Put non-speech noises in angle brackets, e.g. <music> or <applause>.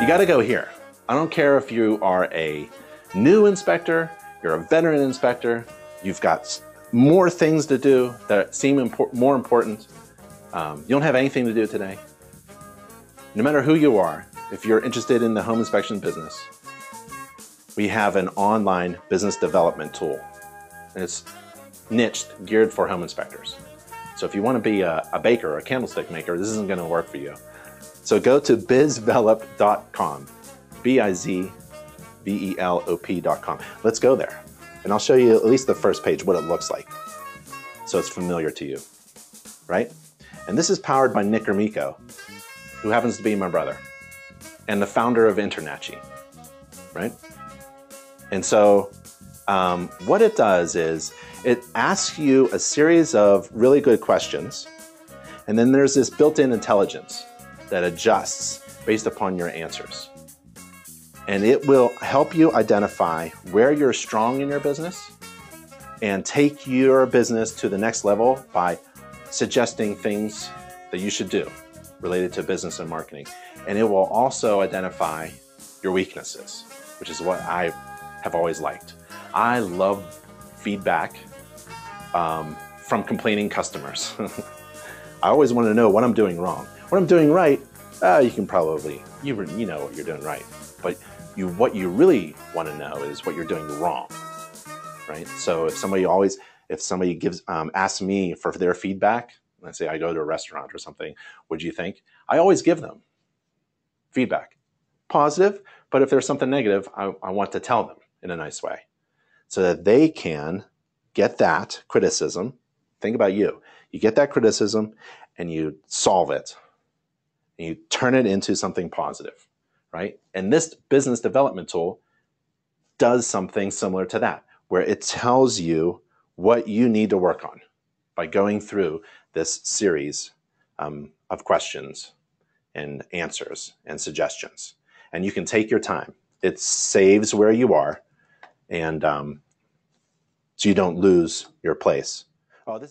You got to go here. I don't care if you are a new inspector, you're a veteran inspector, you've got more things to do that seem impor more important. Um, you don't have anything to do today. No matter who you are, if you're interested in the home inspection business, we have an online business development tool. And it's niched, geared for home inspectors. So if you want to be a, a baker or a candlestick maker, this isn't going to work for you. So go to bizvelop.com, B-I-Z-V-E-L-O-P.com. Let's go there. And I'll show you at least the first page, what it looks like. So it's familiar to you, right? And this is powered by Nick Gromicko, who happens to be my brother and the founder of Internachi, right? And so um, what it does is it asks you a series of really good questions, and then there's this built-in intelligence that adjusts based upon your answers. And it will help you identify where you're strong in your business and take your business to the next level by suggesting things that you should do related to business and marketing. And it will also identify your weaknesses, which is what I have always liked. I love feedback um, from complaining customers. <laughs> I always want to know what I'm doing wrong. What I'm doing right, uh, you can probably, you, you know what you're doing right. But you, what you really want to know is what you're doing wrong, right? So if somebody always, if somebody gives, um, asks me for their feedback, let's say I go to a restaurant or something, do you think? I always give them feedback. Positive, but if there's something negative, I, I want to tell them in a nice way so that they can get that criticism. Think about you. You get that criticism and you solve it and you turn it into something positive, right? And this business development tool does something similar to that, where it tells you what you need to work on by going through this series um, of questions and answers and suggestions. And you can take your time. It saves where you are and um, so you don't lose your place.